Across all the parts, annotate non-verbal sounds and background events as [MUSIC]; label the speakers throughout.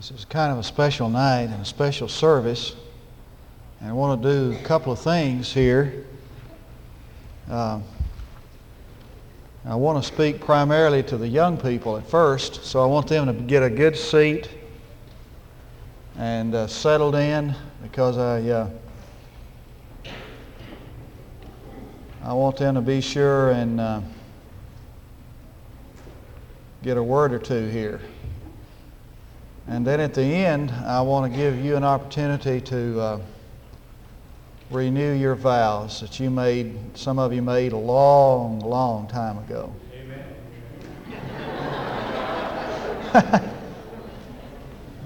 Speaker 1: This is kind of a special night and a special service. And I want to do a couple of things here. Uh, I want to speak primarily to the young people at first, so I want them to get a good seat and uh, settled in because I, uh, I want them to be sure and uh, get a word or two here. And then at the end, I want to give you an opportunity to uh, renew your vows that you made, some of you made a long, long time ago. Amen. [LAUGHS]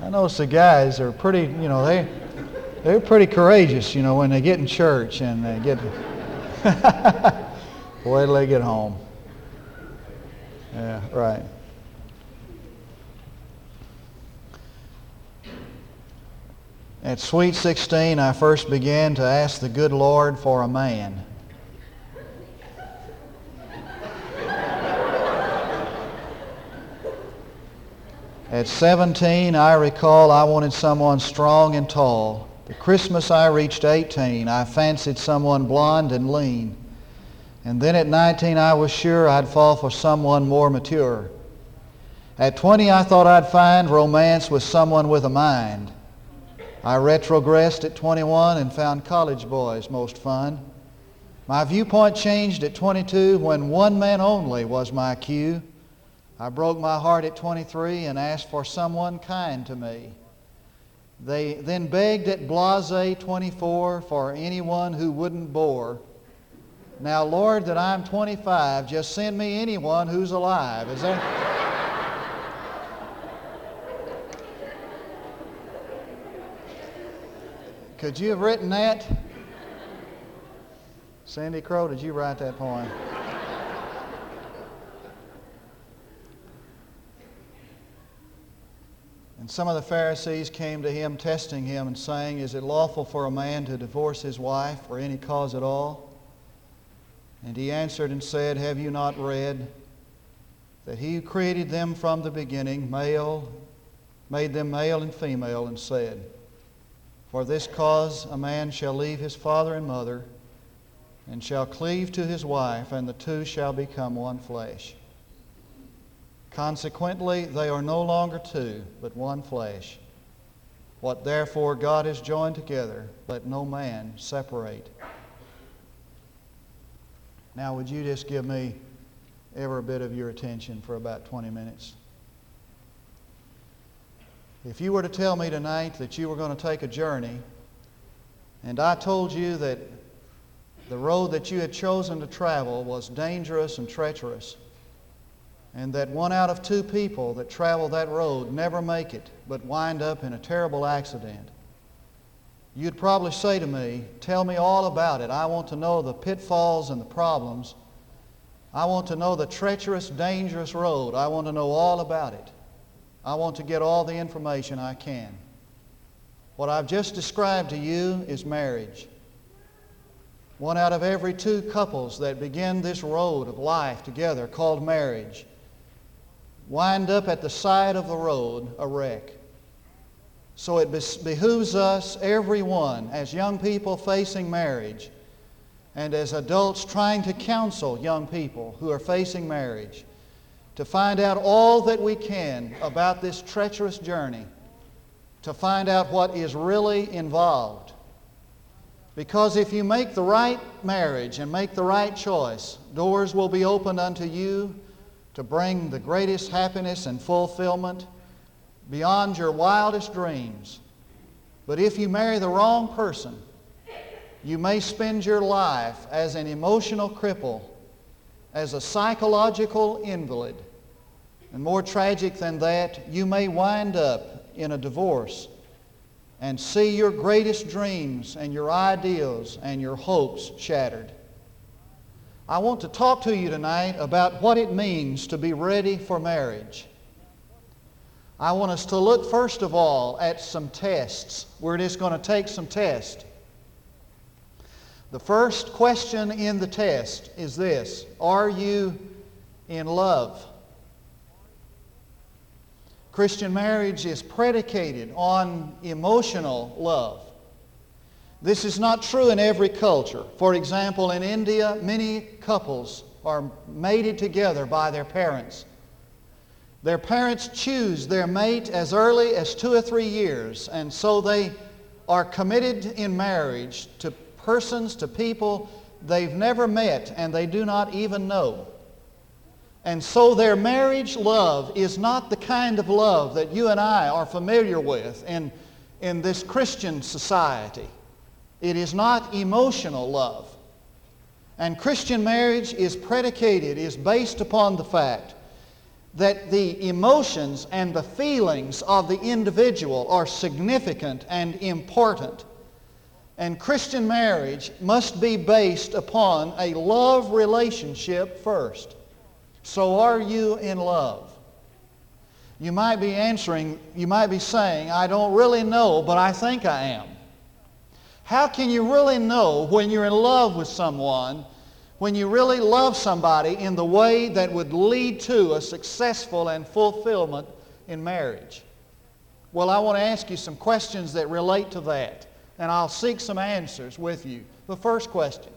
Speaker 1: I notice the guys are pretty, you know, they, they're pretty courageous, you know, when they get in church and they get, [LAUGHS] wait till they get home. Yeah, right. At Sweet 16, I first began to ask the good Lord for a man. At 17, I recall I wanted someone strong and tall. The Christmas I reached 18, I fancied someone blond and lean. And then at 19, I was sure I'd fall for someone more mature. At 20, I thought I'd find romance with someone with a mind. I retrogressed at 21 and found college boys most fun. My viewpoint changed at 22 when one man only was my cue. I broke my heart at 23 and asked for someone kind to me. They then begged at Blase 24 for anyone who wouldn't bore. Now, Lord, that I'm 25, just send me anyone who's alive. Is that? Could you have written that? Sandy Crow, did you write that poem? And some of the Pharisees came to him, testing him and saying, Is it lawful for a man to divorce his wife for any cause at all? And he answered and said, Have you not read that he who created them from the beginning, male, made them male and female, and said, for this cause a man shall leave his father and mother, and shall cleave to his wife, and the two shall become one flesh. Consequently, they are no longer two, but one flesh. What therefore God has joined together, let no man separate. Now, would you just give me ever a bit of your attention for about 20 minutes? If you were to tell me tonight that you were going to take a journey, and I told you that the road that you had chosen to travel was dangerous and treacherous, and that one out of two people that travel that road never make it but wind up in a terrible accident, you'd probably say to me, Tell me all about it. I want to know the pitfalls and the problems. I want to know the treacherous, dangerous road. I want to know all about it. I want to get all the information I can. What I've just described to you is marriage. One out of every two couples that begin this road of life together called marriage wind up at the side of the road a wreck. So it behooves us, everyone, as young people facing marriage and as adults trying to counsel young people who are facing marriage, to find out all that we can about this treacherous journey, to find out what is really involved. Because if you make the right marriage and make the right choice, doors will be opened unto you to bring the greatest happiness and fulfillment beyond your wildest dreams. But if you marry the wrong person, you may spend your life as an emotional cripple as a psychological invalid. And more tragic than that, you may wind up in a divorce and see your greatest dreams and your ideals and your hopes shattered. I want to talk to you tonight about what it means to be ready for marriage. I want us to look first of all at some tests. We're just going to take some tests. The first question in the test is this Are you in love? Christian marriage is predicated on emotional love. This is not true in every culture. For example, in India, many couples are mated together by their parents. Their parents choose their mate as early as two or three years, and so they are committed in marriage to persons, to people they've never met and they do not even know. And so their marriage love is not the kind of love that you and I are familiar with in, in this Christian society. It is not emotional love. And Christian marriage is predicated, is based upon the fact that the emotions and the feelings of the individual are significant and important. And Christian marriage must be based upon a love relationship first. So are you in love? You might be answering, you might be saying, I don't really know, but I think I am. How can you really know when you're in love with someone, when you really love somebody in the way that would lead to a successful and fulfillment in marriage? Well, I want to ask you some questions that relate to that, and I'll seek some answers with you. The first question,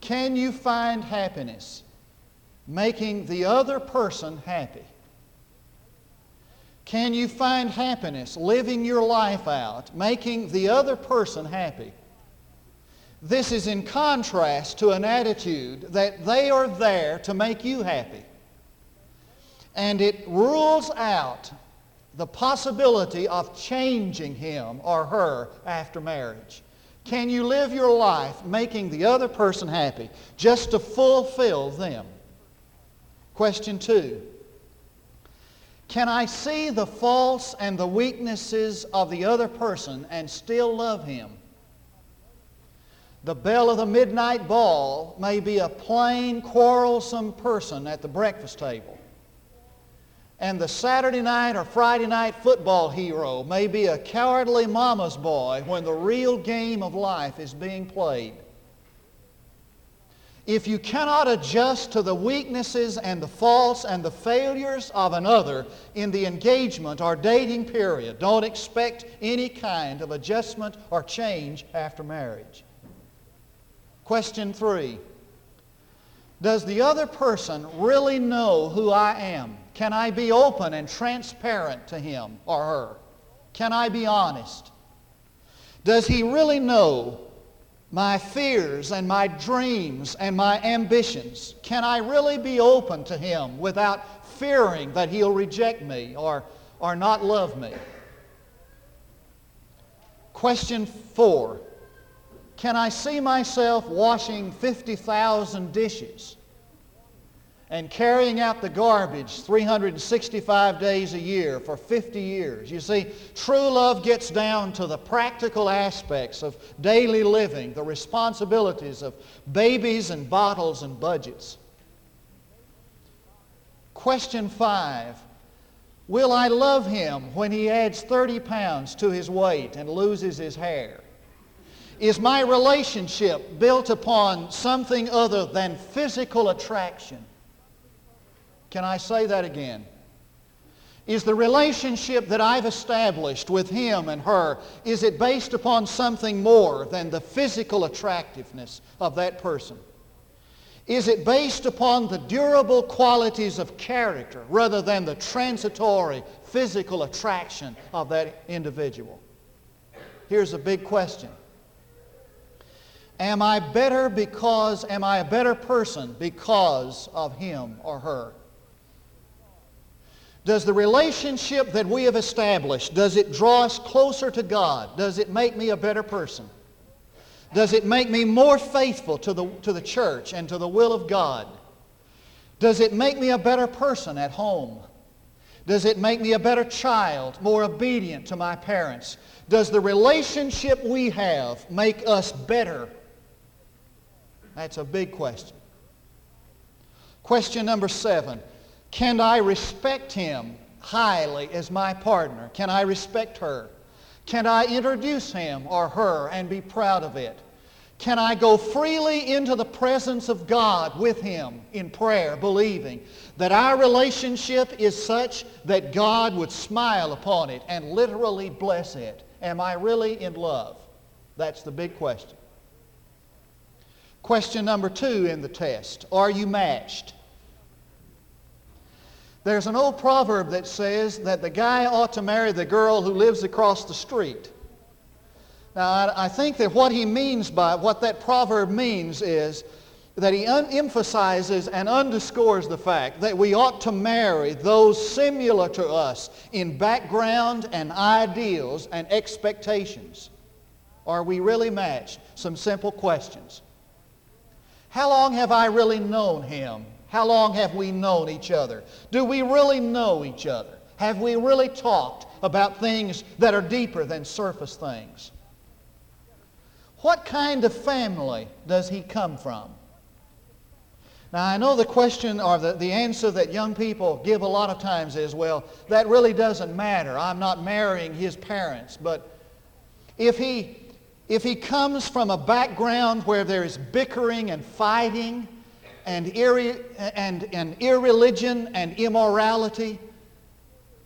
Speaker 1: can you find happiness making the other person happy? Can you find happiness living your life out, making the other person happy? This is in contrast to an attitude that they are there to make you happy. And it rules out the possibility of changing him or her after marriage. Can you live your life making the other person happy just to fulfill them? Question two. Can I see the faults and the weaknesses of the other person and still love him? The belle of the midnight ball may be a plain, quarrelsome person at the breakfast table. And the Saturday night or Friday night football hero may be a cowardly mama's boy when the real game of life is being played. If you cannot adjust to the weaknesses and the faults and the failures of another in the engagement or dating period, don't expect any kind of adjustment or change after marriage. Question three. Does the other person really know who I am? Can I be open and transparent to him or her? Can I be honest? Does he really know my fears and my dreams and my ambitions? Can I really be open to Him without fearing that He'll reject me or, or not love me? Question four Can I see myself washing 50,000 dishes? And carrying out the garbage 365 days a year for 50 years. You see, true love gets down to the practical aspects of daily living, the responsibilities of babies and bottles and budgets. Question five. Will I love him when he adds 30 pounds to his weight and loses his hair? Is my relationship built upon something other than physical attraction? Can I say that again? Is the relationship that I've established with him and her, is it based upon something more than the physical attractiveness of that person? Is it based upon the durable qualities of character rather than the transitory physical attraction of that individual? Here's a big question. Am I better because, am I a better person because of him or her? Does the relationship that we have established, does it draw us closer to God? Does it make me a better person? Does it make me more faithful to the, to the church and to the will of God? Does it make me a better person at home? Does it make me a better child, more obedient to my parents? Does the relationship we have make us better? That's a big question. Question number seven. Can I respect him highly as my partner? Can I respect her? Can I introduce him or her and be proud of it? Can I go freely into the presence of God with him in prayer, believing that our relationship is such that God would smile upon it and literally bless it? Am I really in love? That's the big question. Question number two in the test Are you matched? There's an old proverb that says that the guy ought to marry the girl who lives across the street. Now, I, I think that what he means by what that proverb means is that he un- emphasizes and underscores the fact that we ought to marry those similar to us in background and ideals and expectations. Are we really matched? Some simple questions. How long have I really known him? How long have we known each other? Do we really know each other? Have we really talked about things that are deeper than surface things? What kind of family does he come from? Now, I know the question or the, the answer that young people give a lot of times is, well, that really doesn't matter. I'm not marrying his parents. But if he if he comes from a background where there is bickering and fighting and, and, and irreligion and immorality,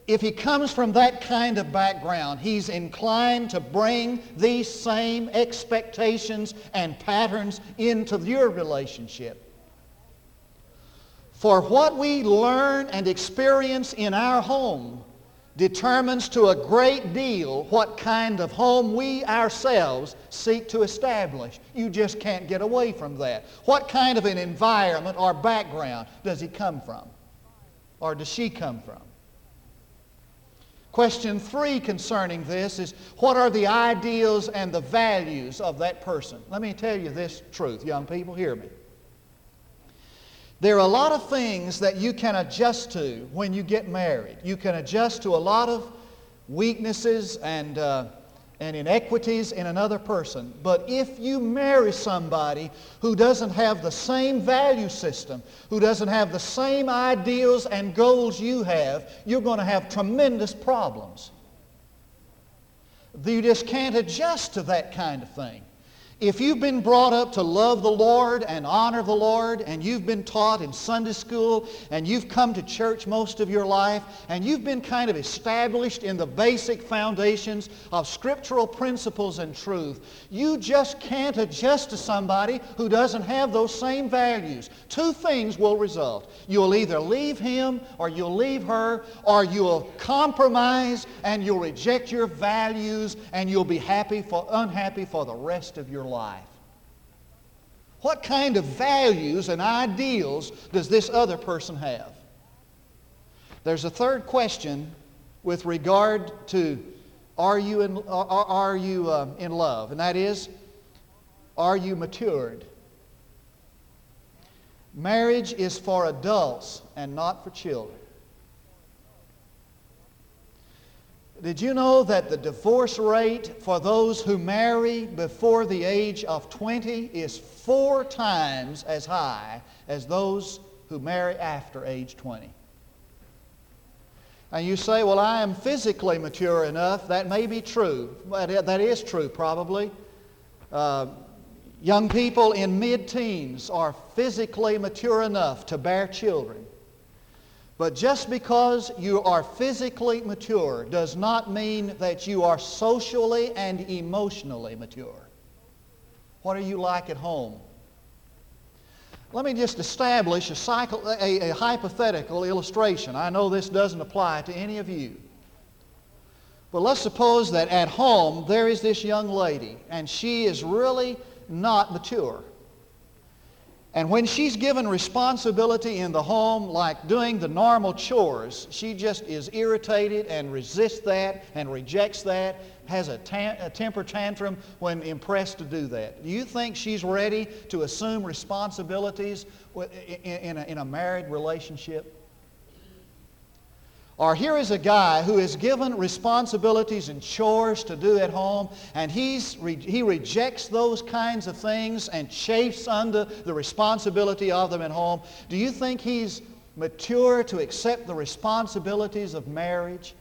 Speaker 1: if he comes from that kind of background, he's inclined to bring these same expectations and patterns into your relationship. For what we learn and experience in our home determines to a great deal what kind of home we ourselves seek to establish. You just can't get away from that. What kind of an environment or background does he come from? Or does she come from? Question three concerning this is what are the ideals and the values of that person? Let me tell you this truth, young people, hear me. There are a lot of things that you can adjust to when you get married. You can adjust to a lot of weaknesses and, uh, and inequities in another person. But if you marry somebody who doesn't have the same value system, who doesn't have the same ideals and goals you have, you're going to have tremendous problems. You just can't adjust to that kind of thing. If you've been brought up to love the Lord and honor the Lord, and you've been taught in Sunday school, and you've come to church most of your life, and you've been kind of established in the basic foundations of scriptural principles and truth, you just can't adjust to somebody who doesn't have those same values. Two things will result. You'll either leave him or you'll leave her, or you'll compromise and you'll reject your values and you'll be happy for, unhappy for the rest of your life? What kind of values and ideals does this other person have? There's a third question with regard to are you in, are, you, uh, in love? And that is, are you matured? Marriage is for adults and not for children. Did you know that the divorce rate for those who marry before the age of 20 is four times as high as those who marry after age 20? And you say, well, I am physically mature enough. That may be true. That is true, probably. Uh, young people in mid-teens are physically mature enough to bear children. But just because you are physically mature does not mean that you are socially and emotionally mature. What are you like at home? Let me just establish a, cycle, a, a hypothetical illustration. I know this doesn't apply to any of you. But let's suppose that at home there is this young lady and she is really not mature. And when she's given responsibility in the home, like doing the normal chores, she just is irritated and resists that and rejects that, has a, ta- a temper tantrum when impressed to do that. Do you think she's ready to assume responsibilities in a, in a married relationship? Or here is a guy who is given responsibilities and chores to do at home, and he's re- he rejects those kinds of things and chafes under the responsibility of them at home. Do you think he's mature to accept the responsibilities of marriage?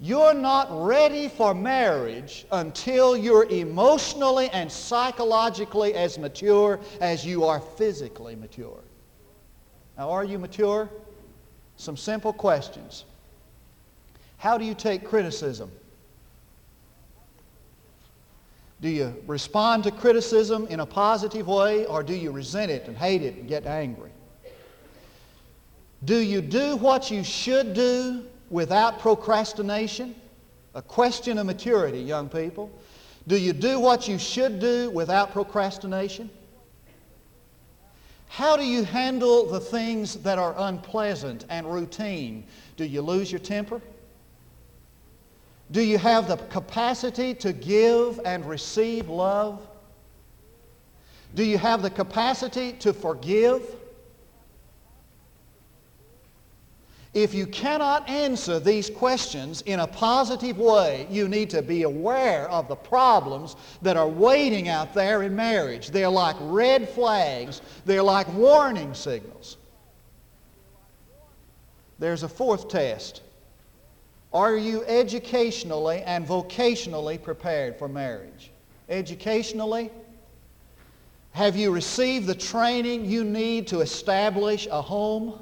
Speaker 1: You're not ready for marriage until you're emotionally and psychologically as mature as you are physically mature. Now, are you mature? Some simple questions. How do you take criticism? Do you respond to criticism in a positive way or do you resent it and hate it and get angry? Do you do what you should do without procrastination? A question of maturity, young people. Do you do what you should do without procrastination? How do you handle the things that are unpleasant and routine? Do you lose your temper? Do you have the capacity to give and receive love? Do you have the capacity to forgive? If you cannot answer these questions in a positive way, you need to be aware of the problems that are waiting out there in marriage. They're like red flags. They're like warning signals. There's a fourth test. Are you educationally and vocationally prepared for marriage? Educationally, have you received the training you need to establish a home?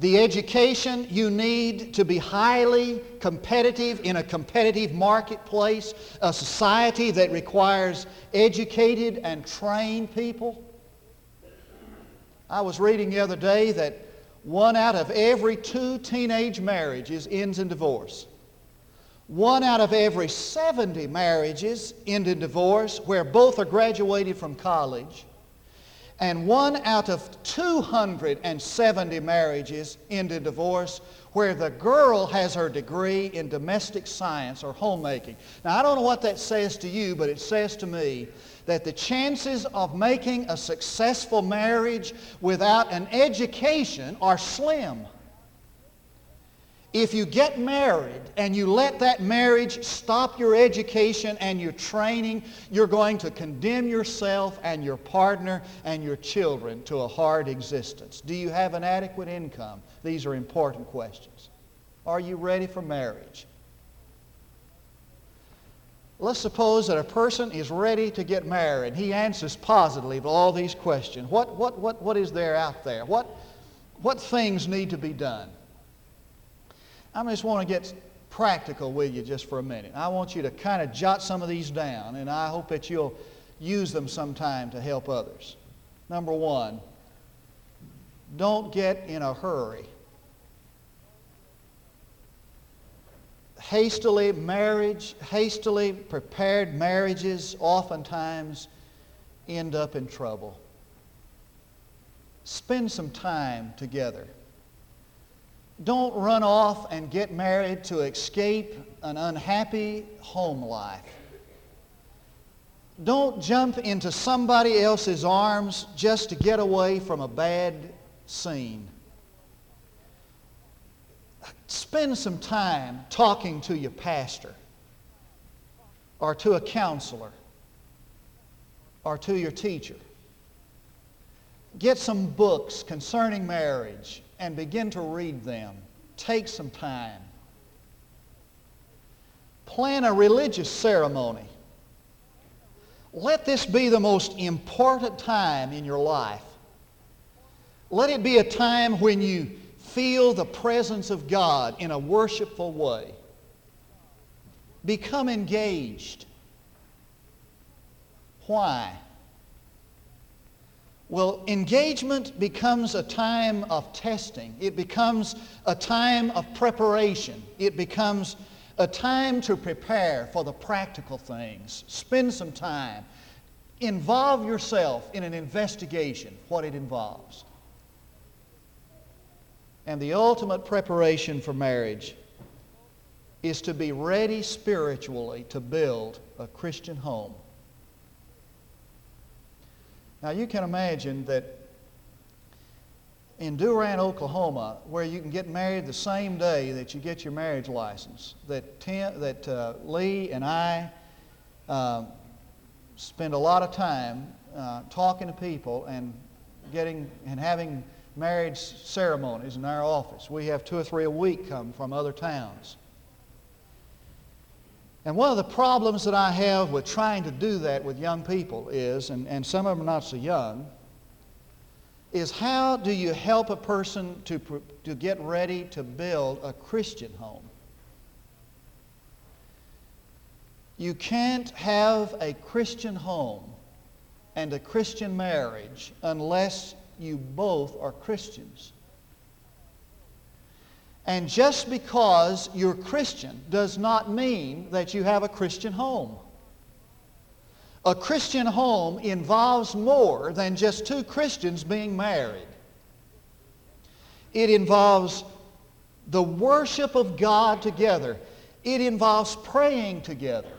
Speaker 1: The education you need to be highly competitive in a competitive marketplace, a society that requires educated and trained people. I was reading the other day that one out of every two teenage marriages ends in divorce. One out of every 70 marriages end in divorce where both are graduated from college and one out of 270 marriages end in divorce where the girl has her degree in domestic science or homemaking. Now, I don't know what that says to you, but it says to me that the chances of making a successful marriage without an education are slim. If you get married and you let that marriage stop your education and your training, you're going to condemn yourself and your partner and your children to a hard existence. Do you have an adequate income? These are important questions. Are you ready for marriage? Let's suppose that a person is ready to get married. He answers positively to all these questions. What, what, what, what is there out there? What, what things need to be done? I just want to get practical with you just for a minute. I want you to kind of jot some of these down, and I hope that you'll use them sometime to help others. Number one, don't get in a hurry. Hastily marriage, hastily prepared marriages oftentimes end up in trouble. Spend some time together. Don't run off and get married to escape an unhappy home life. Don't jump into somebody else's arms just to get away from a bad scene. Spend some time talking to your pastor or to a counselor or to your teacher. Get some books concerning marriage and begin to read them. Take some time. Plan a religious ceremony. Let this be the most important time in your life. Let it be a time when you feel the presence of God in a worshipful way. Become engaged. Why? Well, engagement becomes a time of testing. It becomes a time of preparation. It becomes a time to prepare for the practical things. Spend some time. Involve yourself in an investigation, what it involves. And the ultimate preparation for marriage is to be ready spiritually to build a Christian home. Now you can imagine that in Durant, Oklahoma, where you can get married the same day that you get your marriage license, that, that uh, Lee and I uh, spend a lot of time uh, talking to people and getting and having marriage ceremonies in our office. We have two or three a week come from other towns. And one of the problems that I have with trying to do that with young people is, and, and some of them are not so young, is how do you help a person to, to get ready to build a Christian home? You can't have a Christian home and a Christian marriage unless you both are Christians. And just because you're Christian does not mean that you have a Christian home. A Christian home involves more than just two Christians being married. It involves the worship of God together. It involves praying together.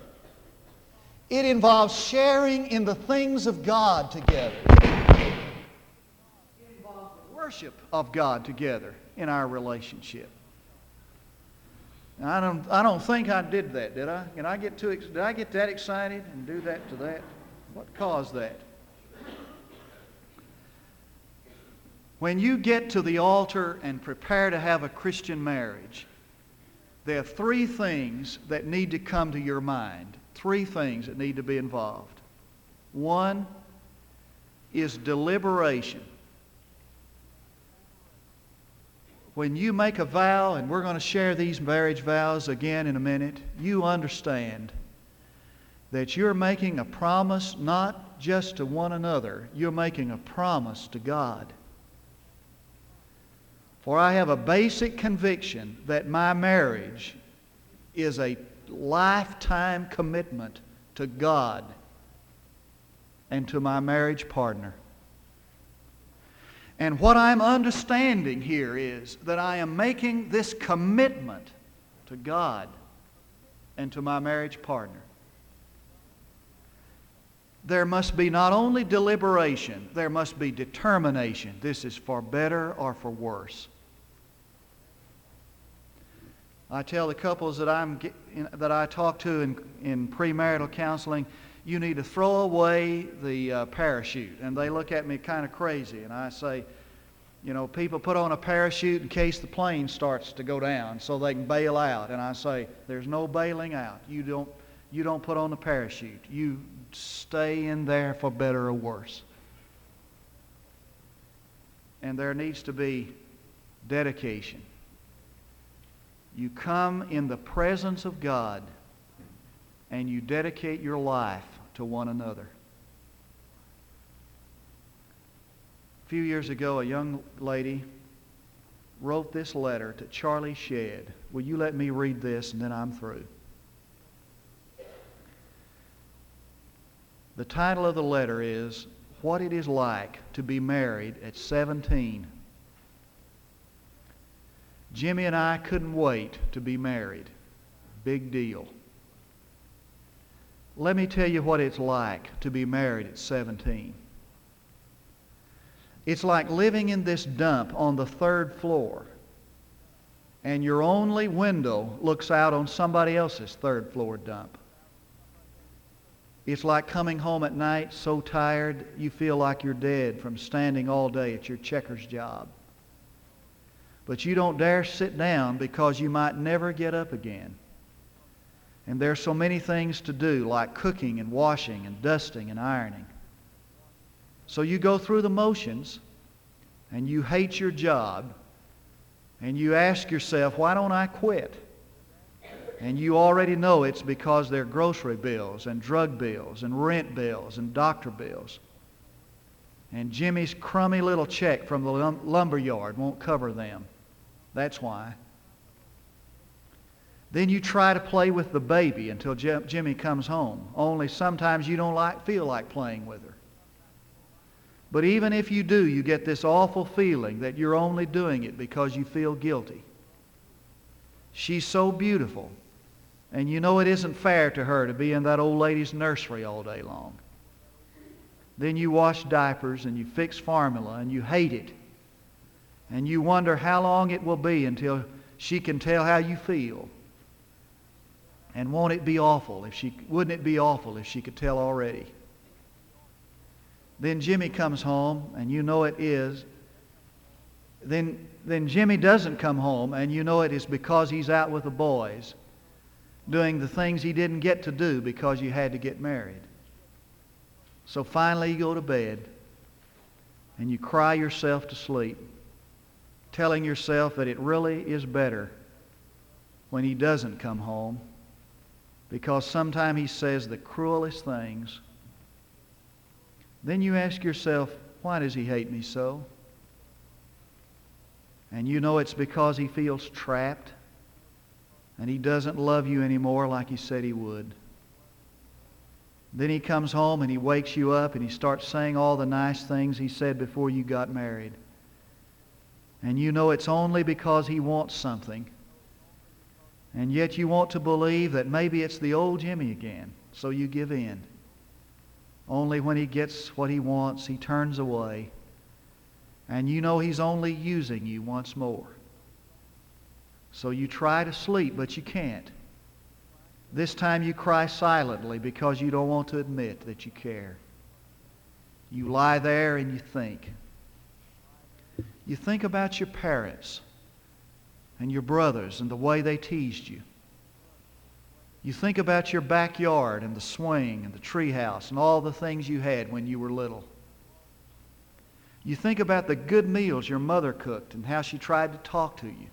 Speaker 1: It involves sharing in the things of God together. It involves the worship of God together in our relationship. I don't, I don't think I did that, did I? Can I get too, did I get that excited and do that to that? What caused that? When you get to the altar and prepare to have a Christian marriage, there are three things that need to come to your mind. Three things that need to be involved. One is deliberation. When you make a vow, and we're going to share these marriage vows again in a minute, you understand that you're making a promise not just to one another, you're making a promise to God. For I have a basic conviction that my marriage is a lifetime commitment to God and to my marriage partner. And what I'm understanding here is that I am making this commitment to God and to my marriage partner. There must be not only deliberation, there must be determination. This is for better or for worse. I tell the couples that, I'm, that I talk to in, in premarital counseling, you need to throw away the uh, parachute. And they look at me kind of crazy. And I say, you know, people put on a parachute in case the plane starts to go down so they can bail out. And I say, there's no bailing out. You don't, you don't put on the parachute. You stay in there for better or worse. And there needs to be dedication. You come in the presence of God and you dedicate your life to one another. A few years ago, a young lady wrote this letter to Charlie Shedd. Will you let me read this and then I'm through? The title of the letter is What It Is Like to Be Married at 17. Jimmy and I couldn't wait to be married. Big deal. Let me tell you what it's like to be married at 17. It's like living in this dump on the third floor, and your only window looks out on somebody else's third floor dump. It's like coming home at night so tired you feel like you're dead from standing all day at your checkers job. But you don't dare sit down because you might never get up again. And there are so many things to do, like cooking and washing and dusting and ironing. So you go through the motions and you hate your job and you ask yourself, why don't I quit? And you already know it's because there are grocery bills and drug bills and rent bills and doctor bills. And Jimmy's crummy little check from the lumber yard won't cover them. That's why. Then you try to play with the baby until Jimmy comes home. Only sometimes you don't like, feel like playing with her. But even if you do, you get this awful feeling that you're only doing it because you feel guilty. She's so beautiful. And you know it isn't fair to her to be in that old lady's nursery all day long. Then you wash diapers and you fix formula and you hate it. And you wonder how long it will be until she can tell how you feel. And won't it be awful if she wouldn't it be awful if she could tell already? Then Jimmy comes home and you know it is. Then then Jimmy doesn't come home and you know it is because he's out with the boys. doing the things he didn't get to do because you had to get married. So finally you go to bed and you cry yourself to sleep, telling yourself that it really is better when he doesn't come home because sometimes he says the cruelest things. Then you ask yourself, why does he hate me so? And you know it's because he feels trapped and he doesn't love you anymore like he said he would. Then he comes home and he wakes you up and he starts saying all the nice things he said before you got married. And you know it's only because he wants something. And yet you want to believe that maybe it's the old Jimmy again, so you give in. Only when he gets what he wants, he turns away. And you know he's only using you once more. So you try to sleep, but you can't. This time you cry silently because you don't want to admit that you care. You lie there and you think. You think about your parents and your brothers and the way they teased you. You think about your backyard and the swing and the treehouse and all the things you had when you were little. You think about the good meals your mother cooked and how she tried to talk to you.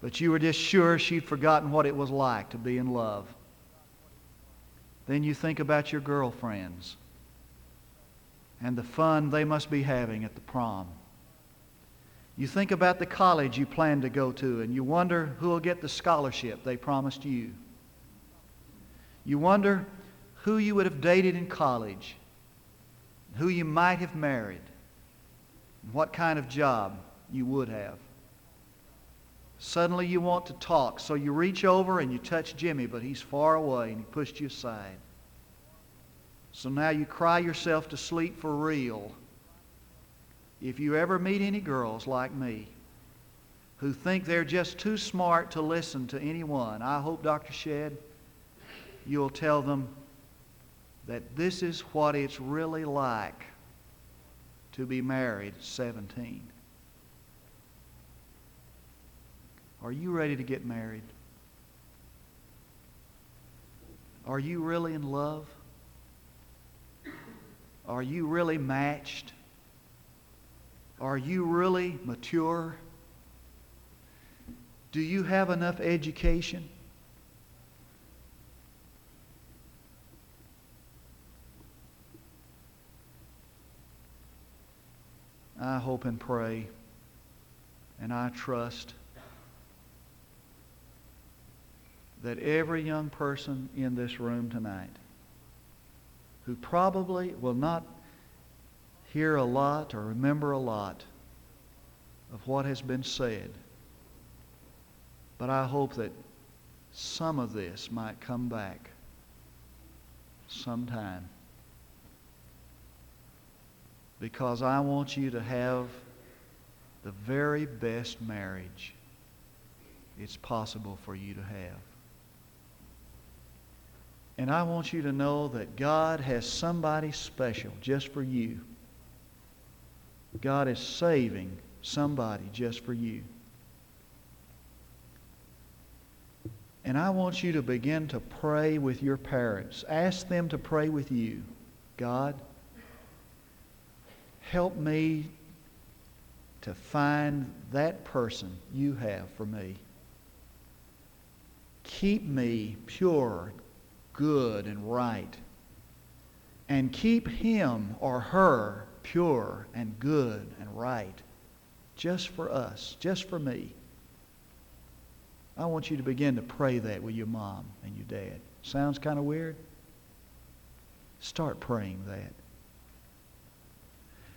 Speaker 1: But you were just sure she'd forgotten what it was like to be in love. Then you think about your girlfriends and the fun they must be having at the prom. You think about the college you plan to go to and you wonder who will get the scholarship they promised you. You wonder who you would have dated in college, who you might have married, and what kind of job you would have. Suddenly you want to talk, so you reach over and you touch Jimmy, but he's far away and he pushed you aside. So now you cry yourself to sleep for real. If you ever meet any girls like me who think they're just too smart to listen to anyone, I hope, Dr. Shedd, you'll tell them that this is what it's really like to be married at 17. Are you ready to get married? Are you really in love? Are you really matched? Are you really mature? Do you have enough education? I hope and pray, and I trust that every young person in this room tonight who probably will not hear a lot or remember a lot of what has been said, but I hope that some of this might come back sometime. Because I want you to have the very best marriage it's possible for you to have. And I want you to know that God has somebody special just for you. God is saving somebody just for you. And I want you to begin to pray with your parents. Ask them to pray with you. God, help me to find that person you have for me. Keep me pure, good and right. And keep him or her pure and good and right just for us, just for me. I want you to begin to pray that with your mom and your dad. Sounds kind of weird? Start praying that.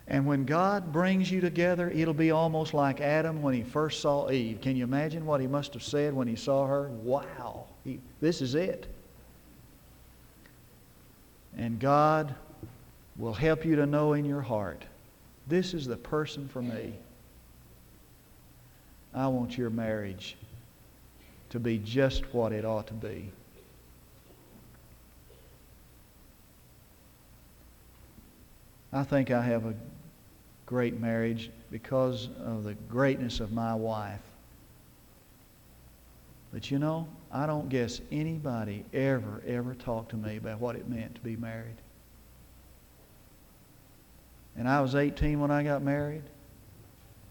Speaker 1: And when God brings you together, it'll be almost like Adam when he first saw Eve. Can you imagine what he must have said when he saw her? Wow, he, this is it. And God will help you to know in your heart this is the person for me. I want your marriage to be just what it ought to be. I think I have a great marriage because of the greatness of my wife. But you know, I don't guess anybody ever, ever talked to me about what it meant to be married. And I was 18 when I got married.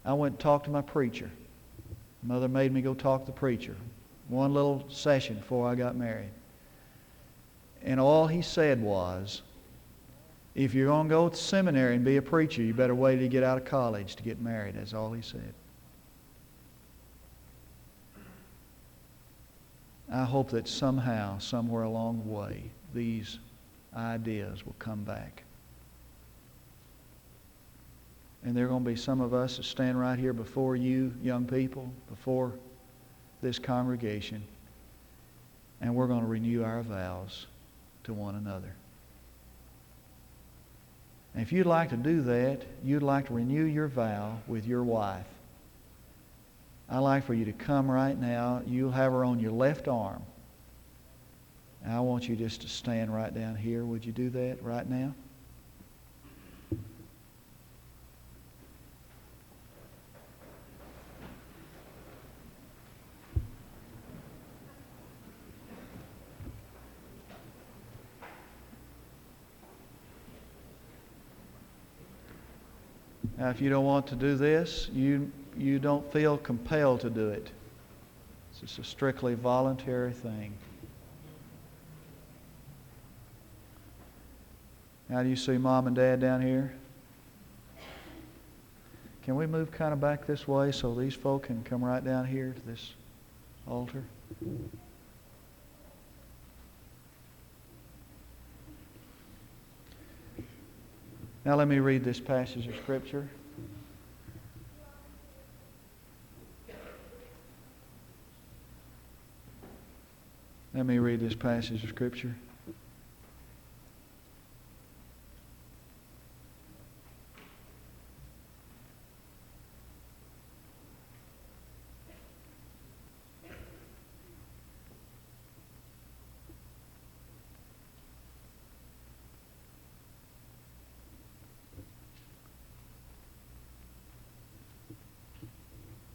Speaker 1: I went and talked to my preacher. Mother made me go talk to the preacher. One little session before I got married. And all he said was, if you're going to go to seminary and be a preacher, you better wait you get out of college to get married. That's all he said. I hope that somehow, somewhere along the way, these ideas will come back. And there are going to be some of us that stand right here before you, young people, before this congregation, and we're going to renew our vows to one another. And if you'd like to do that, you'd like to renew your vow with your wife. I'd like for you to come right now. You'll have her on your left arm. And I want you just to stand right down here. Would you do that right now? Now, if you don't want to do this, you, you don't feel compelled to do it. It's just a strictly voluntary thing. Now, do you see mom and dad down here? Can we move kind of back this way so these folk can come right down here to this altar? Now let me read this passage of Scripture. Let me read this passage of Scripture.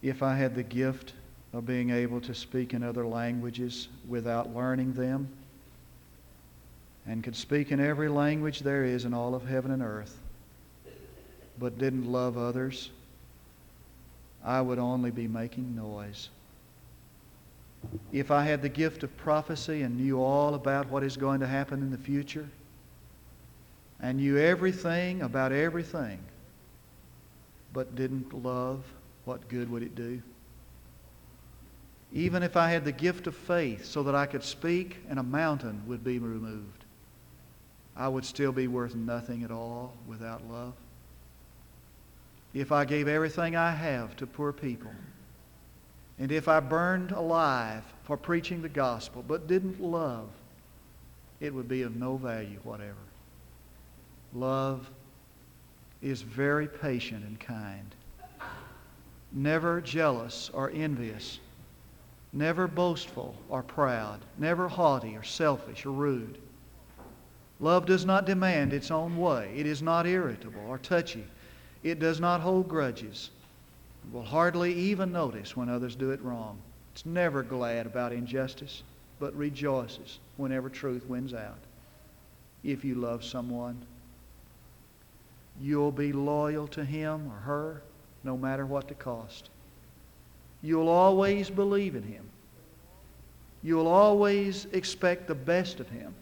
Speaker 1: If I had the gift of being able to speak in other languages without learning them, and could speak in every language there is in all of heaven and earth, but didn't love others, I would only be making noise. If I had the gift of prophecy and knew all about what is going to happen in the future, and knew everything about everything, but didn't love, what good would it do? Even if I had the gift of faith so that I could speak and a mountain would be removed, I would still be worth nothing at all without love. If I gave everything I have to poor people, and if I burned alive for preaching the gospel but didn't love, it would be of no value whatever. Love is very patient and kind never jealous or envious, never boastful or proud, never haughty or selfish or rude. Love does not demand its own way. It is not irritable or touchy. It does not hold grudges. It will hardly even notice when others do it wrong. It's never glad about injustice, but rejoices whenever truth wins out. If you love someone, you'll be loyal to him or her no matter what the cost. You'll always believe in Him. You'll always expect the best of Him.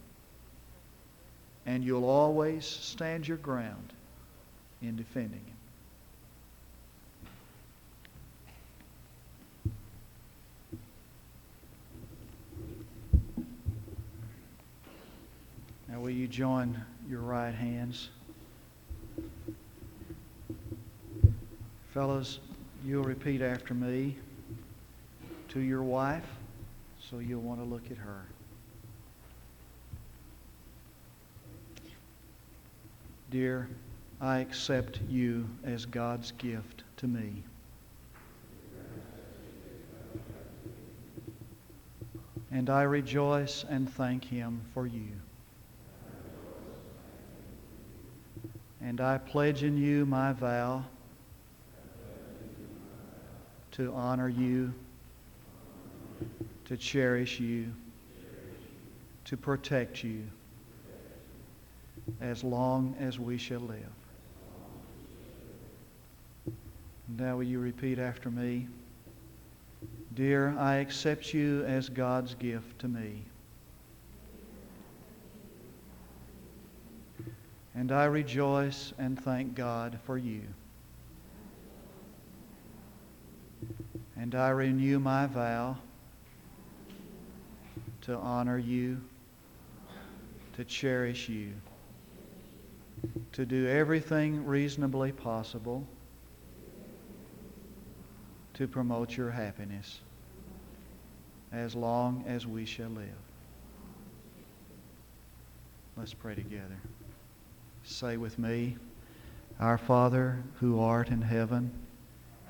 Speaker 1: And you'll always stand your ground in defending Him. Now, will you join your right hands? Fellows, you'll repeat after me to your wife, so you'll want to look at her. Dear, I accept you as God's gift to me. And I rejoice and thank Him for you. And I pledge in you my vow to honor you to cherish you, to protect you as long as we shall live. Now, will you repeat after me? Dear, I accept you as God's gift to me. And I rejoice and thank God for you. And I renew my vow to honor you, to cherish you, to do everything reasonably possible to promote your happiness as long as we shall live. Let's pray together. Say with me, Our Father, who art in heaven,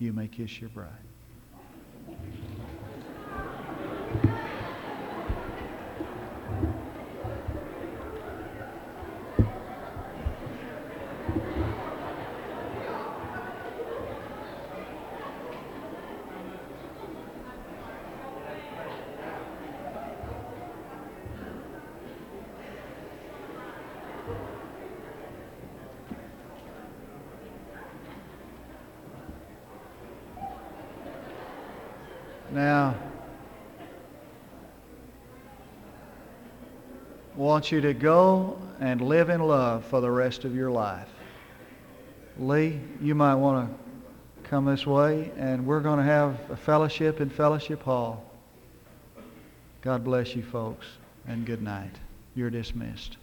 Speaker 1: You may kiss your bride. Want you to go and live in love for the rest of your life. Lee, you might want to come this way, and we're going to have a fellowship in Fellowship Hall. God bless you, folks, and good night. You're dismissed.